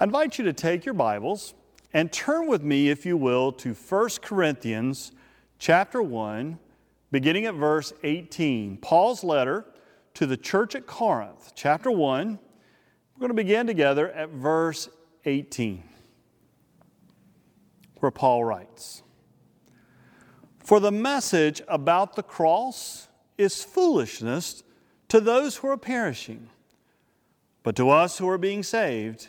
I invite you to take your Bibles and turn with me, if you will, to 1 Corinthians chapter 1, beginning at verse 18. Paul's letter to the church at Corinth, chapter 1. We're going to begin together at verse 18, where Paul writes For the message about the cross is foolishness to those who are perishing, but to us who are being saved,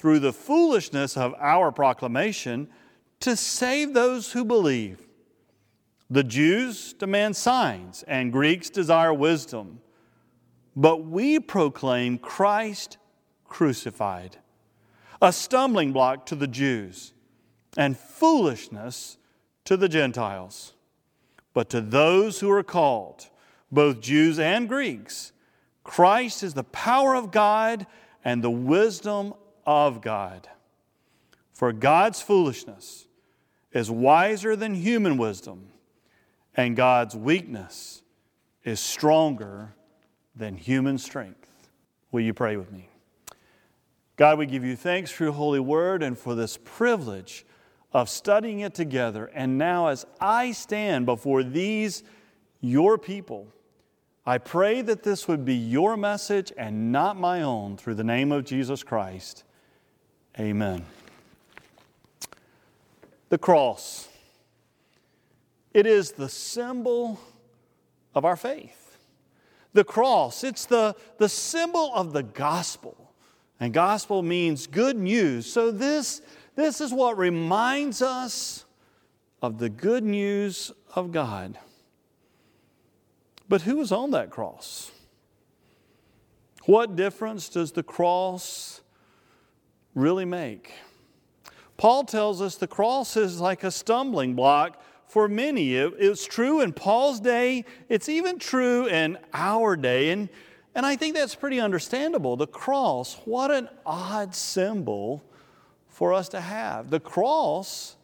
through the foolishness of our proclamation to save those who believe. The Jews demand signs, and Greeks desire wisdom. But we proclaim Christ crucified, a stumbling block to the Jews, and foolishness to the Gentiles. But to those who are called, both Jews and Greeks, Christ is the power of God and the wisdom of God. For God's foolishness is wiser than human wisdom, and God's weakness is stronger than human strength. Will you pray with me? God, we give you thanks for your holy word and for this privilege of studying it together. And now, as I stand before these, your people, I pray that this would be your message and not my own through the name of Jesus Christ. Amen. The cross. It is the symbol of our faith. The cross, it's the, the symbol of the gospel. And gospel means good news. So, this, this is what reminds us of the good news of God. But who was on that cross? What difference does the cross really make? Paul tells us the cross is like a stumbling block for many. It, it's true in Paul's day, it's even true in our day. And, and I think that's pretty understandable. The cross, what an odd symbol for us to have. The cross,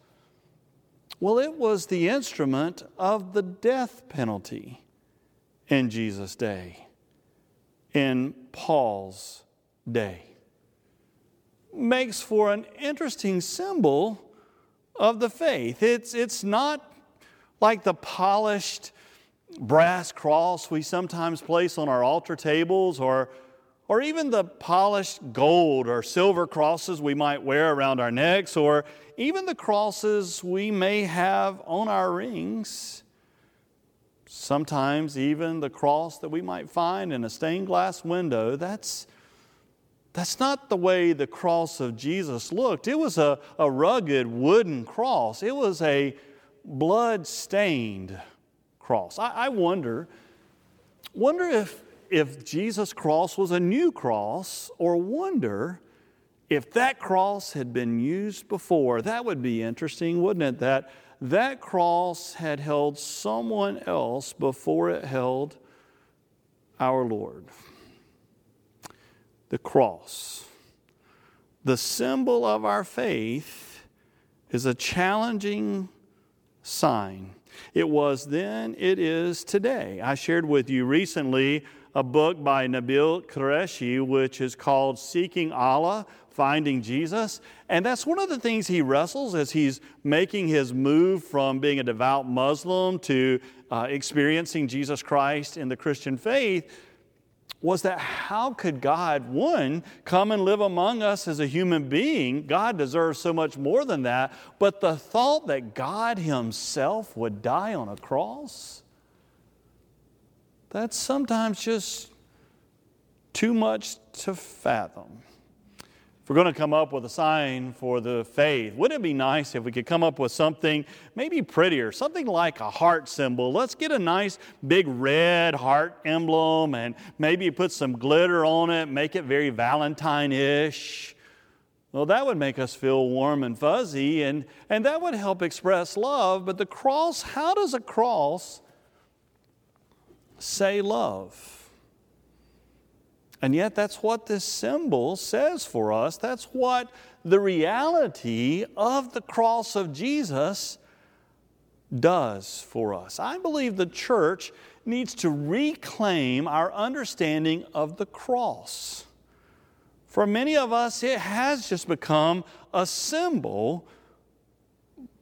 well, it was the instrument of the death penalty in Jesus' day, in Paul's day. Makes for an interesting symbol of the faith. It's, it's not like the polished brass cross we sometimes place on our altar tables or, or even the polished gold or silver crosses we might wear around our necks or even the crosses we may have on our rings. Sometimes, even the cross that we might find in a stained glass window, that's, that's not the way the cross of Jesus looked. It was a, a rugged wooden cross, it was a blood stained cross. I, I wonder, wonder if, if Jesus' cross was a new cross, or wonder if that cross had been used before. That would be interesting, wouldn't it? That that cross had held someone else before it held our Lord. The cross, the symbol of our faith, is a challenging sign. It was then, it is today. I shared with you recently a book by Nabil Qureshi, which is called Seeking Allah finding Jesus. And that's one of the things he wrestles as he's making his move from being a devout Muslim to uh, experiencing Jesus Christ in the Christian faith. Was that how could God, one, come and live among us as a human being? God deserves so much more than that. But the thought that God Himself would die on a cross, that's sometimes just too much to fathom. We're going to come up with a sign for the faith, wouldn't it be nice if we could come up with something maybe prettier, something like a heart symbol? Let's get a nice big red heart emblem and maybe put some glitter on it, make it very Valentine ish. Well, that would make us feel warm and fuzzy, and, and that would help express love. But the cross, how does a cross say love? And yet, that's what this symbol says for us. That's what the reality of the cross of Jesus does for us. I believe the church needs to reclaim our understanding of the cross. For many of us, it has just become a symbol.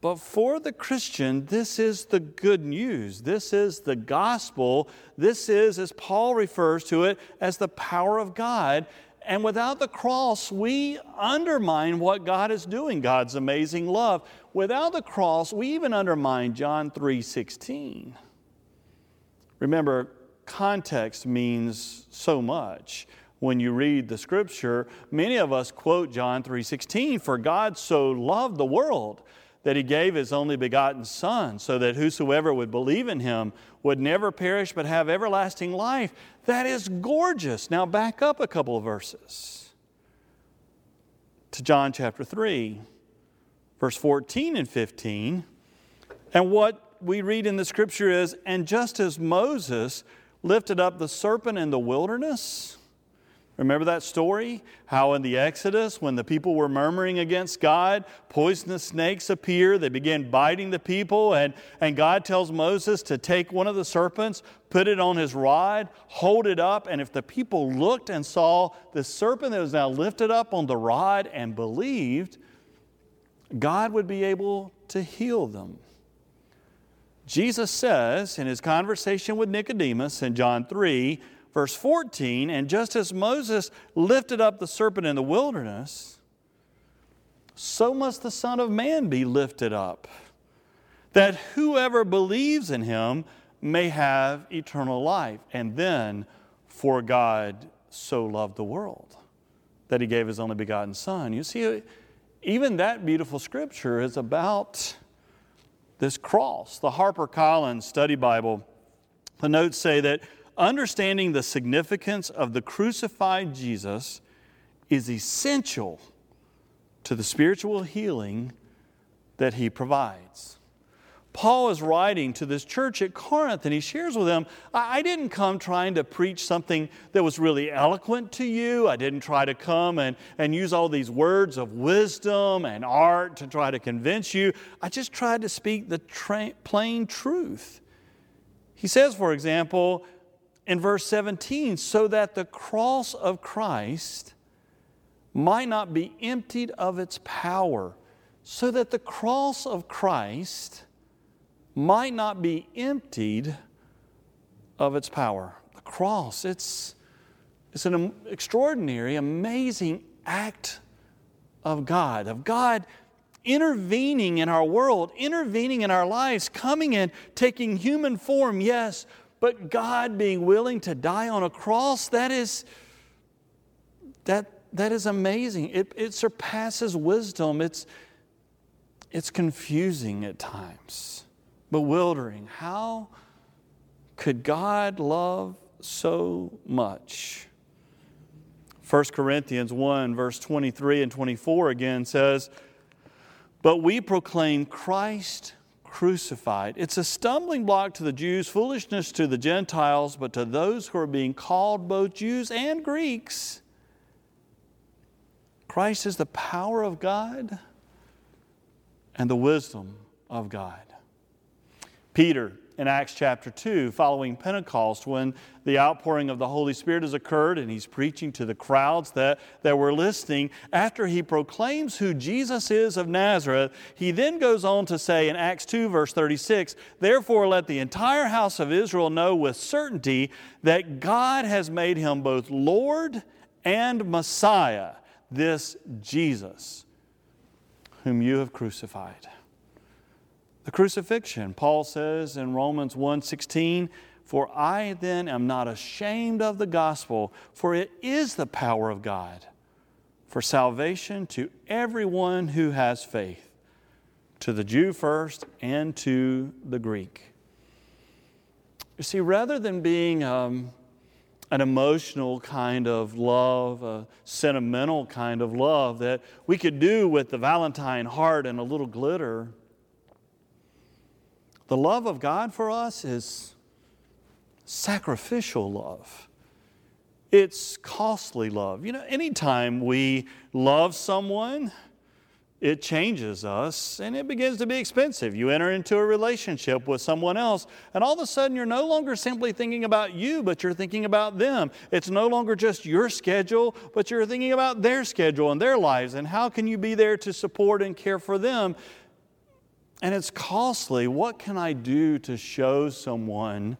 But for the Christian, this is the good news. This is the gospel. This is, as Paul refers to it, as the power of God. And without the cross, we undermine what God is doing, God's amazing love. Without the cross, we even undermine John 3:16. Remember, context means so much. When you read the scripture, many of us quote John 3:16, "For God so loved the world that he gave his only begotten son so that whosoever would believe in him would never perish but have everlasting life." That is gorgeous. Now back up a couple of verses to John chapter 3, verse 14 and 15. And what we read in the scripture is, and just as Moses lifted up the serpent in the wilderness, Remember that story? How in the Exodus, when the people were murmuring against God, poisonous snakes appear. They begin biting the people, and, and God tells Moses to take one of the serpents, put it on his rod, hold it up, and if the people looked and saw the serpent that was now lifted up on the rod and believed, God would be able to heal them. Jesus says in his conversation with Nicodemus in John 3, verse 14, and just as Moses lifted up the serpent in the wilderness, so must the Son of Man be lifted up, that whoever believes in him may have eternal life. And then, for God so loved the world that he gave his only begotten Son. You see, even that beautiful scripture is about this cross. The Harper Collins Study Bible, the notes say that understanding the significance of the crucified Jesus is essential to the spiritual healing that he provides. Paul is writing to this church at Corinth and he shares with them I didn't come trying to preach something that was really eloquent to you. I didn't try to come and, and use all these words of wisdom and art to try to convince you. I just tried to speak the tra- plain truth. He says, for example, in verse 17, so that the cross of Christ might not be emptied of its power, so that the cross of Christ might not be emptied of its power. The cross, it's, it's an extraordinary, amazing act of God, of God intervening in our world, intervening in our lives, coming in, taking human form, yes, but God being willing to die on a cross, that is, that, that is amazing. It, it surpasses wisdom. It's, it's confusing at times, bewildering. How could God love so much? 1 Corinthians 1, verse 23 and 24 again says, But we proclaim Christ crucified. It's a stumbling block to the Jews, foolishness to the Gentiles, but to those who are being called both Jews and Greeks, Christ is the power of God and the wisdom of God. Peter in Acts chapter 2, following Pentecost, when the outpouring of the Holy Spirit has occurred and he's preaching to the crowds that, that were listening. After he proclaims who Jesus is of Nazareth, he then goes on to say in Acts 2, verse 36, Therefore let the entire house of Israel know with certainty that God has made him both Lord and Messiah, this Jesus, whom you have crucified the crucifixion. Paul says in Romans 1:16, "For I then am not ashamed of the gospel, for it is the power of God for salvation to everyone who has faith, to the Jew first and to the Greek." You see, rather than being um, an emotional kind of love, a sentimental kind of love that we could do with the Valentine heart and a little glitter. The love of God for us is sacrificial love. It's costly love. You know, anytime we love someone, it changes us and it begins to be expensive. You enter into a relationship with someone else, and all of a sudden you're no longer simply thinking about you, but you're thinking about them. It's no longer just your schedule, but you're thinking about their schedule and their lives, and how can you be there to support and care for them? And it's costly. What can I do to show someone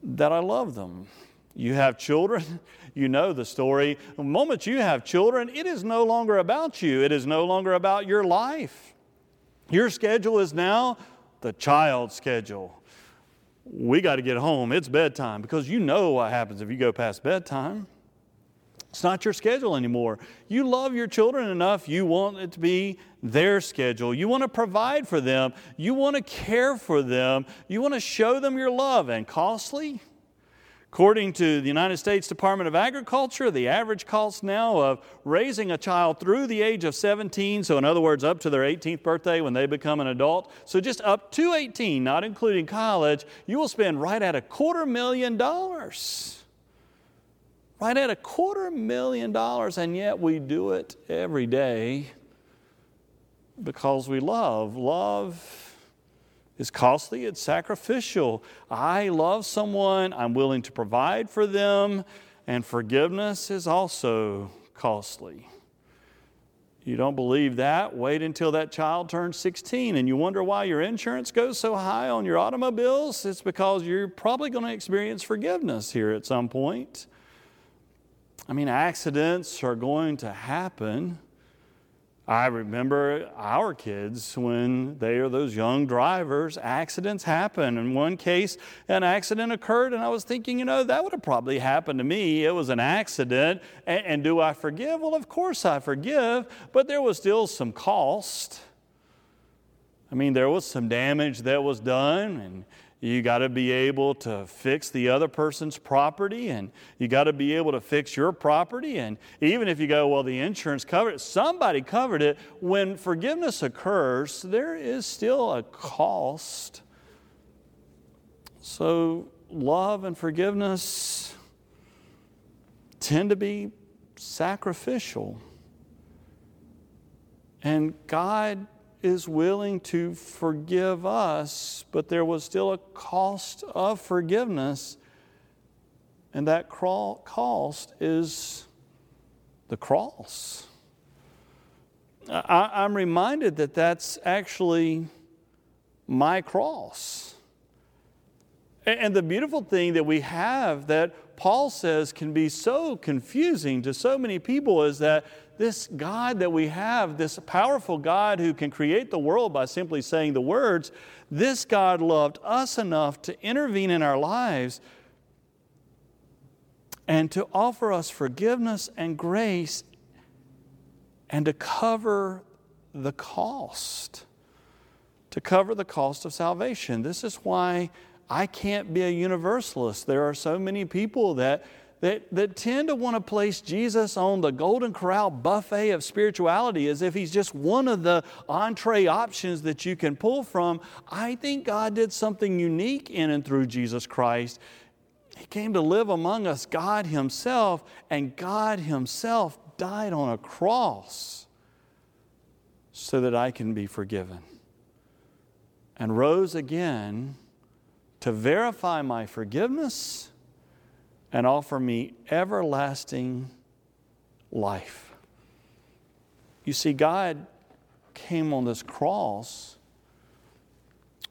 that I love them? You have children, you know the story. The moment you have children, it is no longer about you, it is no longer about your life. Your schedule is now the child's schedule. We got to get home. It's bedtime because you know what happens if you go past bedtime. It's not your schedule anymore. You love your children enough, you want it to be their schedule. You want to provide for them, you want to care for them, you want to show them your love. And costly? According to the United States Department of Agriculture, the average cost now of raising a child through the age of 17, so in other words, up to their 18th birthday when they become an adult, so just up to 18, not including college, you will spend right at a quarter million dollars. Right at a quarter million dollars, and yet we do it every day because we love. Love is costly, it's sacrificial. I love someone, I'm willing to provide for them, and forgiveness is also costly. You don't believe that? Wait until that child turns 16 and you wonder why your insurance goes so high on your automobiles. It's because you're probably going to experience forgiveness here at some point. I mean, accidents are going to happen. I remember our kids when they are those young drivers, accidents happen. In one case, an accident occurred, and I was thinking, you know, that would have probably happened to me. It was an accident. And, and do I forgive? Well, of course I forgive, but there was still some cost. I mean, there was some damage that was done, and you got to be able to fix the other person's property, and you got to be able to fix your property. And even if you go, well, the insurance covered it, somebody covered it. When forgiveness occurs, there is still a cost. So, love and forgiveness tend to be sacrificial. And God is willing to forgive us, but there was still a cost of forgiveness. And that cost is the cross. I, am reminded that that's actually my cross. And the beautiful thing that we have that Paul says can be so confusing to so many people is that this God that we have, this powerful God who can create the world by simply saying the words, this God loved us enough to intervene in our lives and to offer us forgiveness and grace and to cover the cost. To cover the cost of salvation. This is why I can't be a universalist. There are so many people that that, that tend to want to place Jesus on the Golden Corral buffet of spirituality as if he's just one of the entree options that you can pull from. I think God did something unique in and through Jesus Christ. He came to live among us, God Himself, and God Himself died on a cross so that I can be forgiven and rose again to verify my forgiveness and offer me everlasting life. You see, God came on this cross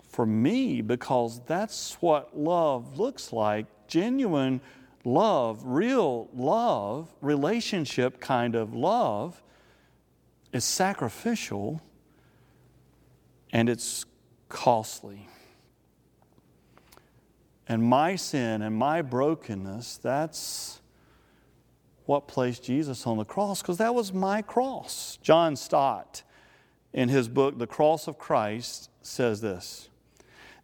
for me because that's what love looks like genuine love, real love, relationship kind of love is sacrificial and it's costly. And my sin and my brokenness, that's what placed Jesus on the cross, because that was my cross. John Stott, in his book, The Cross of Christ, says this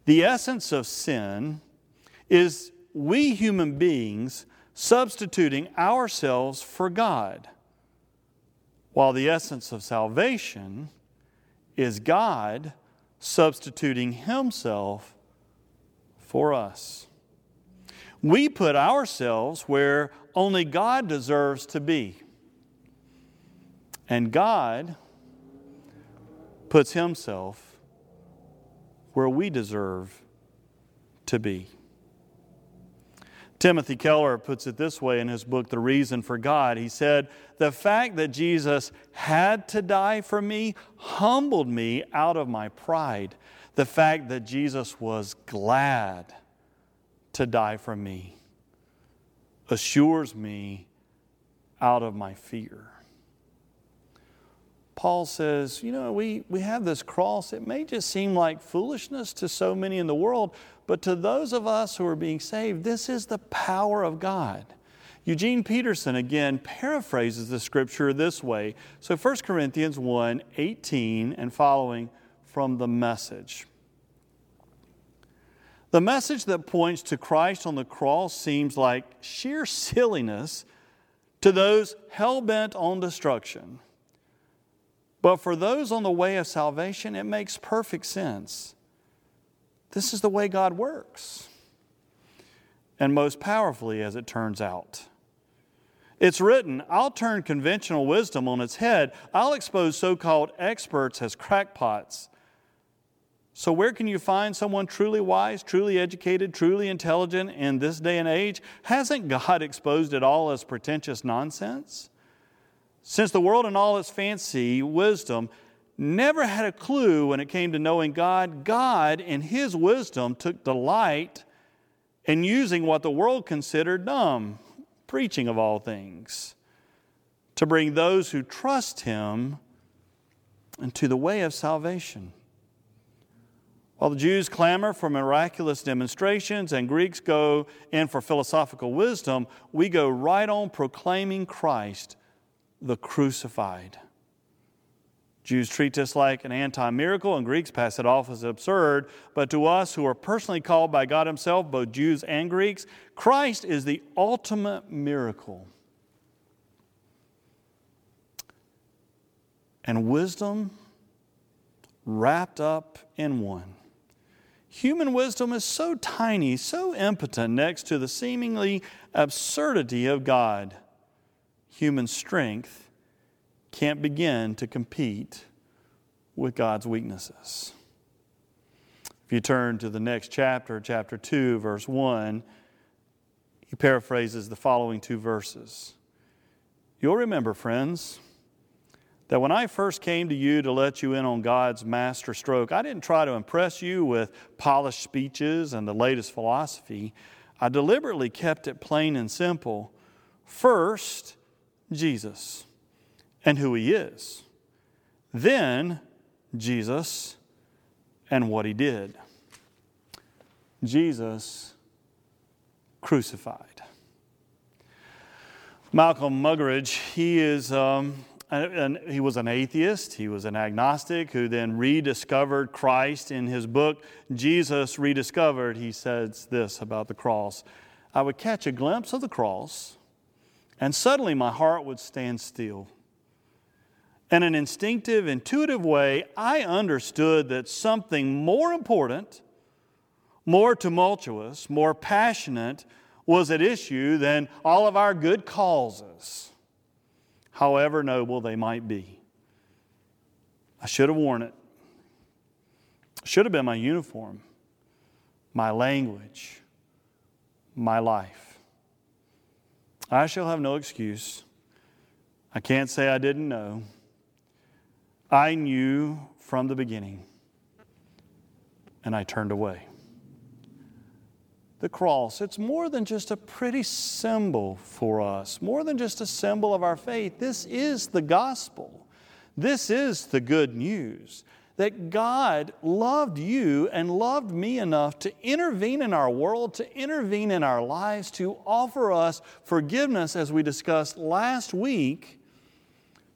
The essence of sin is we human beings substituting ourselves for God, while the essence of salvation is God substituting Himself for us. We put ourselves where only God deserves to be. And God puts Himself where we deserve to be. Timothy Keller puts it this way in his book, The Reason for God. He said, The fact that Jesus had to die for me humbled me out of my pride. The fact that Jesus was glad to die for me assures me out of my fear. Paul says, you know, we, we have this cross. It may just seem like foolishness to so many in the world, but to those of us who are being saved, this is the power of God. Eugene Peterson again paraphrases the scripture this way. So 1 Corinthians 1 18 and following from the message. The message that points to Christ on the cross seems like sheer silliness to those hell bent on destruction. But for those on the way of salvation, it makes perfect sense. This is the way God works. And most powerfully, as it turns out. It's written, I'll turn conventional wisdom on its head. I'll expose so called experts as crackpots. So, where can you find someone truly wise, truly educated, truly intelligent in this day and age? Hasn't God exposed it all as pretentious nonsense? Since the world and all its fancy wisdom never had a clue when it came to knowing God, God, in His wisdom, took delight in using what the world considered dumb, preaching of all things, to bring those who trust Him into the way of salvation. While the Jews clamor for miraculous demonstrations and Greeks go in for philosophical wisdom, we go right on proclaiming Christ the crucified. Jews treat this like an anti miracle, and Greeks pass it off as absurd. But to us who are personally called by God Himself, both Jews and Greeks, Christ is the ultimate miracle. And wisdom wrapped up in one. Human wisdom is so tiny, so impotent next to the seemingly absurdity of God human strength can't begin to compete with God's weaknesses. If you turn to the next chapter, chapter 2, verse 1, he paraphrases the following two verses. You'll remember, friends, that when I first came to you to let you in on God's master stroke, I didn't try to impress you with polished speeches and the latest philosophy. I deliberately kept it plain and simple. First, Jesus and who he is. Then, Jesus and what he did. Jesus crucified. Malcolm Muggeridge, he is. Um, and he was an atheist. He was an agnostic who then rediscovered Christ in his book, Jesus Rediscovered. He says this about the cross I would catch a glimpse of the cross and suddenly my heart would stand still. In an instinctive, intuitive way, I understood that something more important, more tumultuous, more passionate was at issue than all of our good causes, however noble they might be. I should have worn it. Should have been my uniform, my language, my life. I shall have no excuse. I can't say I didn't know. I knew from the beginning, and I turned away. The cross, it's more than just a pretty symbol for us, more than just a symbol of our faith. This is the gospel. This is the good news that God loved you and loved me enough to intervene in our world, to intervene in our lives, to offer us forgiveness, as we discussed last week,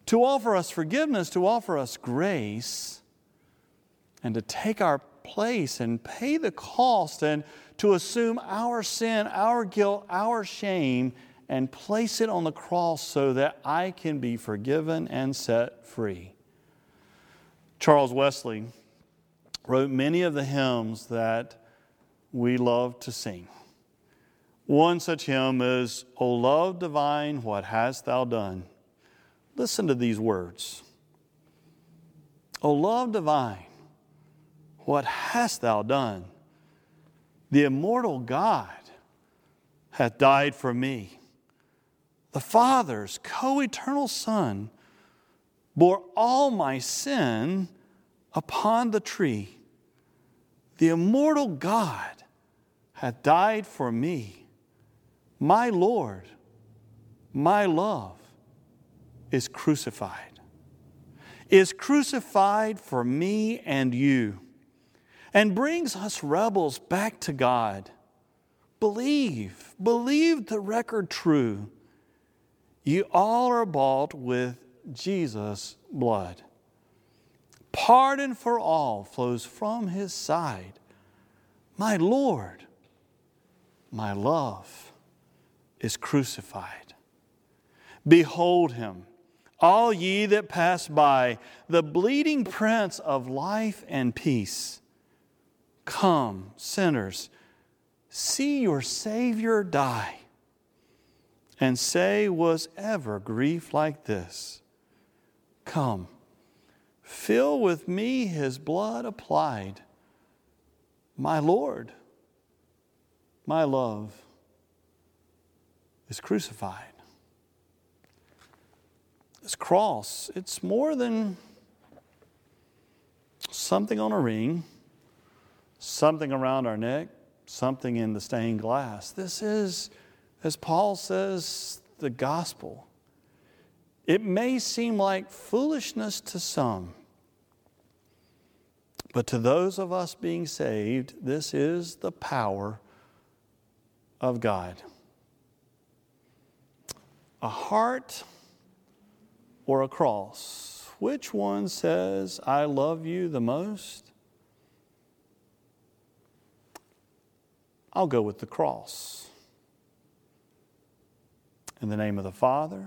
to offer us forgiveness, to offer us grace, and to take our place and pay the cost and to assume our sin, our guilt, our shame, and place it on the cross so that I can be forgiven and set free. Charles Wesley wrote many of the hymns that we love to sing. One such hymn is, O love divine, what hast thou done? Listen to these words. O love divine, what hast thou done? The immortal God hath died for me. The Father's co eternal Son bore all my sin upon the tree. The immortal God hath died for me. My Lord, my love is crucified, is crucified for me and you, and brings us rebels back to God. Believe, believe the record true. You all are bought with Jesus' blood. Pardon for all flows from his side. My Lord, my love is crucified. Behold him, all ye that pass by, the bleeding prince of life and peace. Come, sinners, see your Savior die, and say, Was ever grief like this? Come Fill with me his blood applied. My Lord, my love is crucified. This cross, it's more than something on a ring, something around our neck, something in the stained glass. This is, as Paul says, the gospel. It may seem like foolishness to some, but to those of us being saved, this is the power of God. A heart or a cross? Which one says, I love you the most? I'll go with the cross. In the name of the Father,